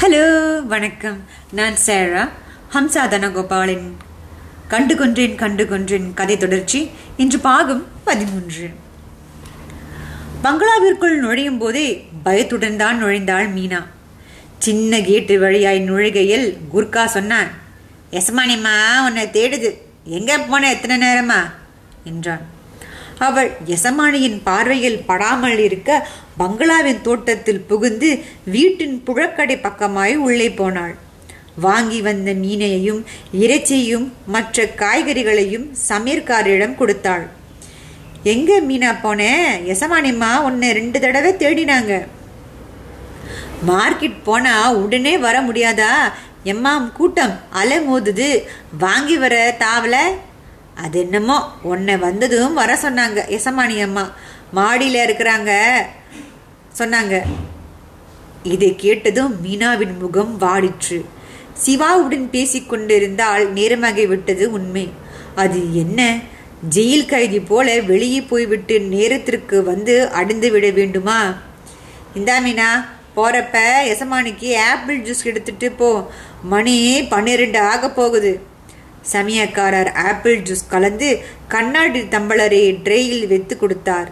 Hello வணக்கம். நான் சேரா ஹம்சா தனகோபாலின் கண்டு கொன்றேன் கண்டு கொன்றேன் கதை தொடர்ச்சி இன்று பாகம் பதிமூன்று. பங்களாவிற்குள் நுழையும் போதே பயத்துடன் தான் நுழைந்தாள் மீனா. சின்ன கேட்டு வழியாய் நுழைகையில் குர்கா சொன்னான் எசமானிம்மா உன்னை தேடுது. எங்க போன எத்தனை நேரமா? என்றான். அவள் எசமானியின் பார்வையில் படாமல் இருக்க பங்களாவின் தோட்டத்தில் புகுந்து வீட்டின் புழக்கடை பக்கமாய் உள்ளே போனாள். வாங்கி வந்த மீனையையும் இறைச்சியையும் மற்ற காய்கறிகளையும் சமீர்காரிடம் கொடுத்தாள். எங்க மீனா போனேன் எசமானிம்மா உன்னை ரெண்டு தடவை தேடினாங்க. மார்க்கெட் போனா உடனே வர முடியாதா? எம்மாம் கூட்டம் அலை மோதுது வாங்கி வர தாவல? அது என்னமோ? உன்னை வந்ததும் வர சொன்னாங்க எசமானி அம்மா. மாடியில் இருக்கிறாங்க. சொன்னாங்க. இதை கேட்டதும் மீனாவின் முகம் வாடிற்று. சிவாவுடன் பேசிக்கொண்டிருந்தால் நேரமாகி விட்டது உண்மை. அது என்ன? ஜெயில் கைதி போல வெளியே போய்விட்டு நேரத்திற்கு வந்து அடைந்து விட வேண்டுமா? இந்தா மீனா போறப்ப எசமானிக்கு ஆப்பிள் ஜூஸ் எடுத்துட்டு போ. மணி பன்னிரெண்டு ஆக போகுது. சமயக்காரர் ஆப்பிள் ஜூஸ் கலந்து கண்ணாடி தம்பளரை ட்ரேயில் வைத்து கொடுத்தார்.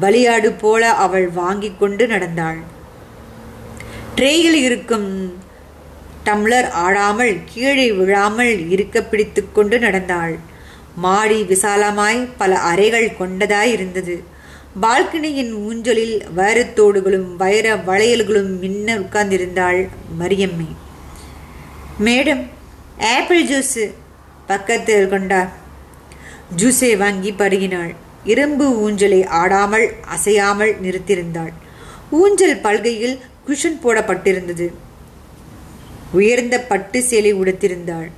பலியாடு போல அவள் வாங்கி கொண்டு நடந்தாள். ட்ரேயில் இருக்கும் டம்ளர் ஆடாமல் கீழே விழாமல் இருக்க பிடித்து கொண்டு நடந்தாள். மாடி விசாலமாய் பல அறைகள் கொண்டதாய் இருந்தது. பால்கனியின் ஊஞ்சலில் வைரத்தோடுகளும் வைர வளையல்களும் மின்ன உட்கார்ந்திருந்தாள் மரியம்மை. மேடம் ஆப்பிள் ஜூஸு பக்கத்தில் கொண்டார். ஜூஸை வாங்கி பருகினாள். இரும்பு ஊஞ்சலை ஆடாமல் அசையாமல் நிறுத்தியிருந்தாள். ஊஞ்சல் பல்கையில் குஷன் போடப்பட்டிருந்தது. உயர்ந்த பட்டு சேலை உடுத்திருந்தாள்.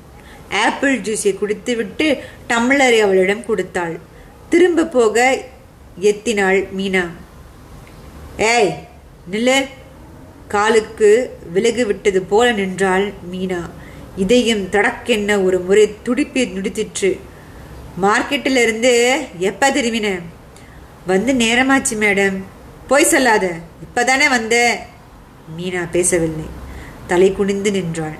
ஆப்பிள் ஜூஸை குடித்துவிட்டு டம்ளரை அவளிடம் கொடுத்தாள். திரும்ப போக எத்தினாள் மீனா. ஏய் நில்லு. காலுக்கு விலகு விட்டது போல நின்றாள் மீனா. இதையும் தடக்கென்ன ஒரு முறை துடிப்பி நுடித்திற்று மார்க்கெட்டில் இருந்து எப்போ திரும்பின? வந்து நேரமாச்சு மேடம். போய் சொல்லாத. இப்பதானே வந்த. மீனா பேசவில்லை. தலை குனிந்து நின்றாள்.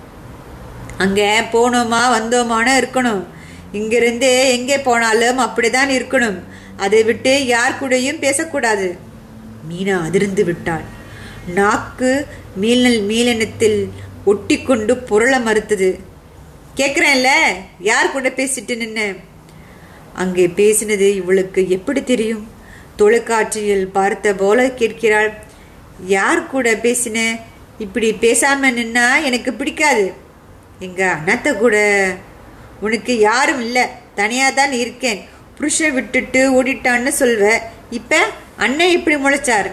அங்கே போனோமா வந்தோமான இருக்கணும். இங்கிருந்து எங்கே போனாலும் அப்படிதான் இருக்கணும். அதை விட்டு யார் கூடயும் பேசக்கூடாது. மீனா அதிர்ந்து விட்டாள். நாக்கு மீனல் மீளனத்தில் ஒட்டி கொண்டு புரள மறுத்தது. கேட்குறேன்ல யார் கூட பேசிட்டு நின்ன? அங்கே பேசினது இவளுக்கு எப்படி தெரியும்? தொலைக்காட்சியில் பார்த்த போல கேட்கிறாள். யார் கூட பேசின? இப்படி பேசாம நின்னா எனக்கு பிடிக்காது. எங்க அண்ணாத்த கூட? உனக்கு யாரும் இல்லை. தனியாக தான் இருக்கேன். புருஷன் விட்டுட்டு ஓடிட்டான்னு சொல்வ இப்போ அண்ணன் இப்படி முளைச்சார்.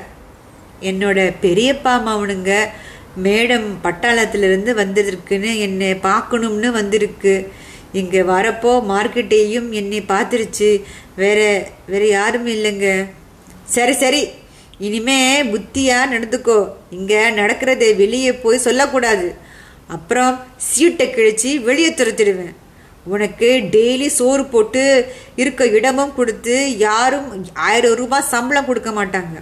என்னோட பெரியப்பா மாவனுங்க. மேடம் பட்டாளத்திலிருந்து வந்ததற்குன்னு என்னை பார்க்கணும்னு வந்திருக்கு. இங்கே வரப்போ மார்க்கெட்டையும் என்னை பார்த்துருச்சு. வேற வேற யாரும் இல்லைங்க. சரி சரி. இனிமே புத்தியாக நடந்துக்கோ. இங்கே நடக்கிறத வெளியே போய் சொல்லக்கூடாது. அப்புறம் சீட்டை கிழிச்சு வெளியே துரத்திடுவேன். உனக்கு டெய்லி சோறு போட்டு இருக்க இடமும் கொடுத்து யாரும் ஆயிரம் ரூபாய் சம்பளம் கொடுக்க மாட்டாங்க.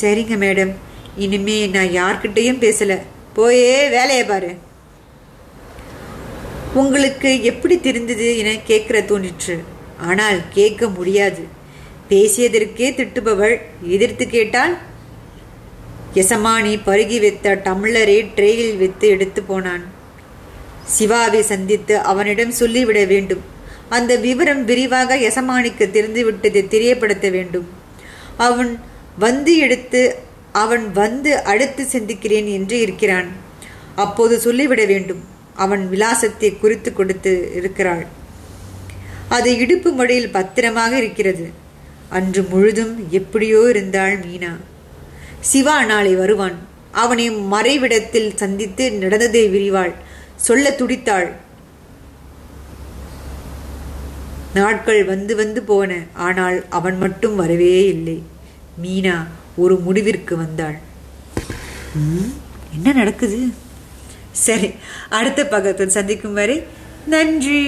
சரிங்க மேடம். இனிமே நான் யார்கிட்டையும் பேசல. போயே வேலையை பாரு. உங்களுக்கு எப்படி தெரிந்தது என கேட்கிற தோணிற்று. ஆனால் கேட்க முடியாது. பேசியதற்கே திட்டுபவள் எதிர்த்து கேட்டால் எசமானி பருகி வைத்த டம்ளரை ட்ரேயில் வைத்து எடுத்து போனான். சிவாவை சந்தித்து அவனிடம் சொல்லிவிட வேண்டும். அந்த விவரம் விரிவாக எசமானிக்கு தெரிந்துவிட்டதை தெரியப்படுத்த வேண்டும். அவன் வந்து எடுத்து அவன் வந்து அடுத்து சிந்திக்கிறேன் என்று இருக்கிறான். அப்போது சொல்லிவிட வேண்டும். அவன் விலாசத்தை குறித்து கொடுத்து இருக்கிறாள். அது இடுப்பு மொழியில் பத்திரமாக இருக்கிறது. அன்று முழுதும் எப்படியோ இருந்தாள் மீனா. சிவா நாளை வருவான். அவனை மறைவிடத்தில் சந்தித்து நடந்ததை விரிவாள். சொல்ல துடித்தாள். நாட்கள் வந்து வந்து போன. ஆனால் அவன் மட்டும் வரவே இல்லை. மீனா ஒரு முடிவிற்கு வந்தாள். என்ன நடக்குது? சரி அடுத்த பக்கத்தில் சந்திக்கும் வரை நன்றி.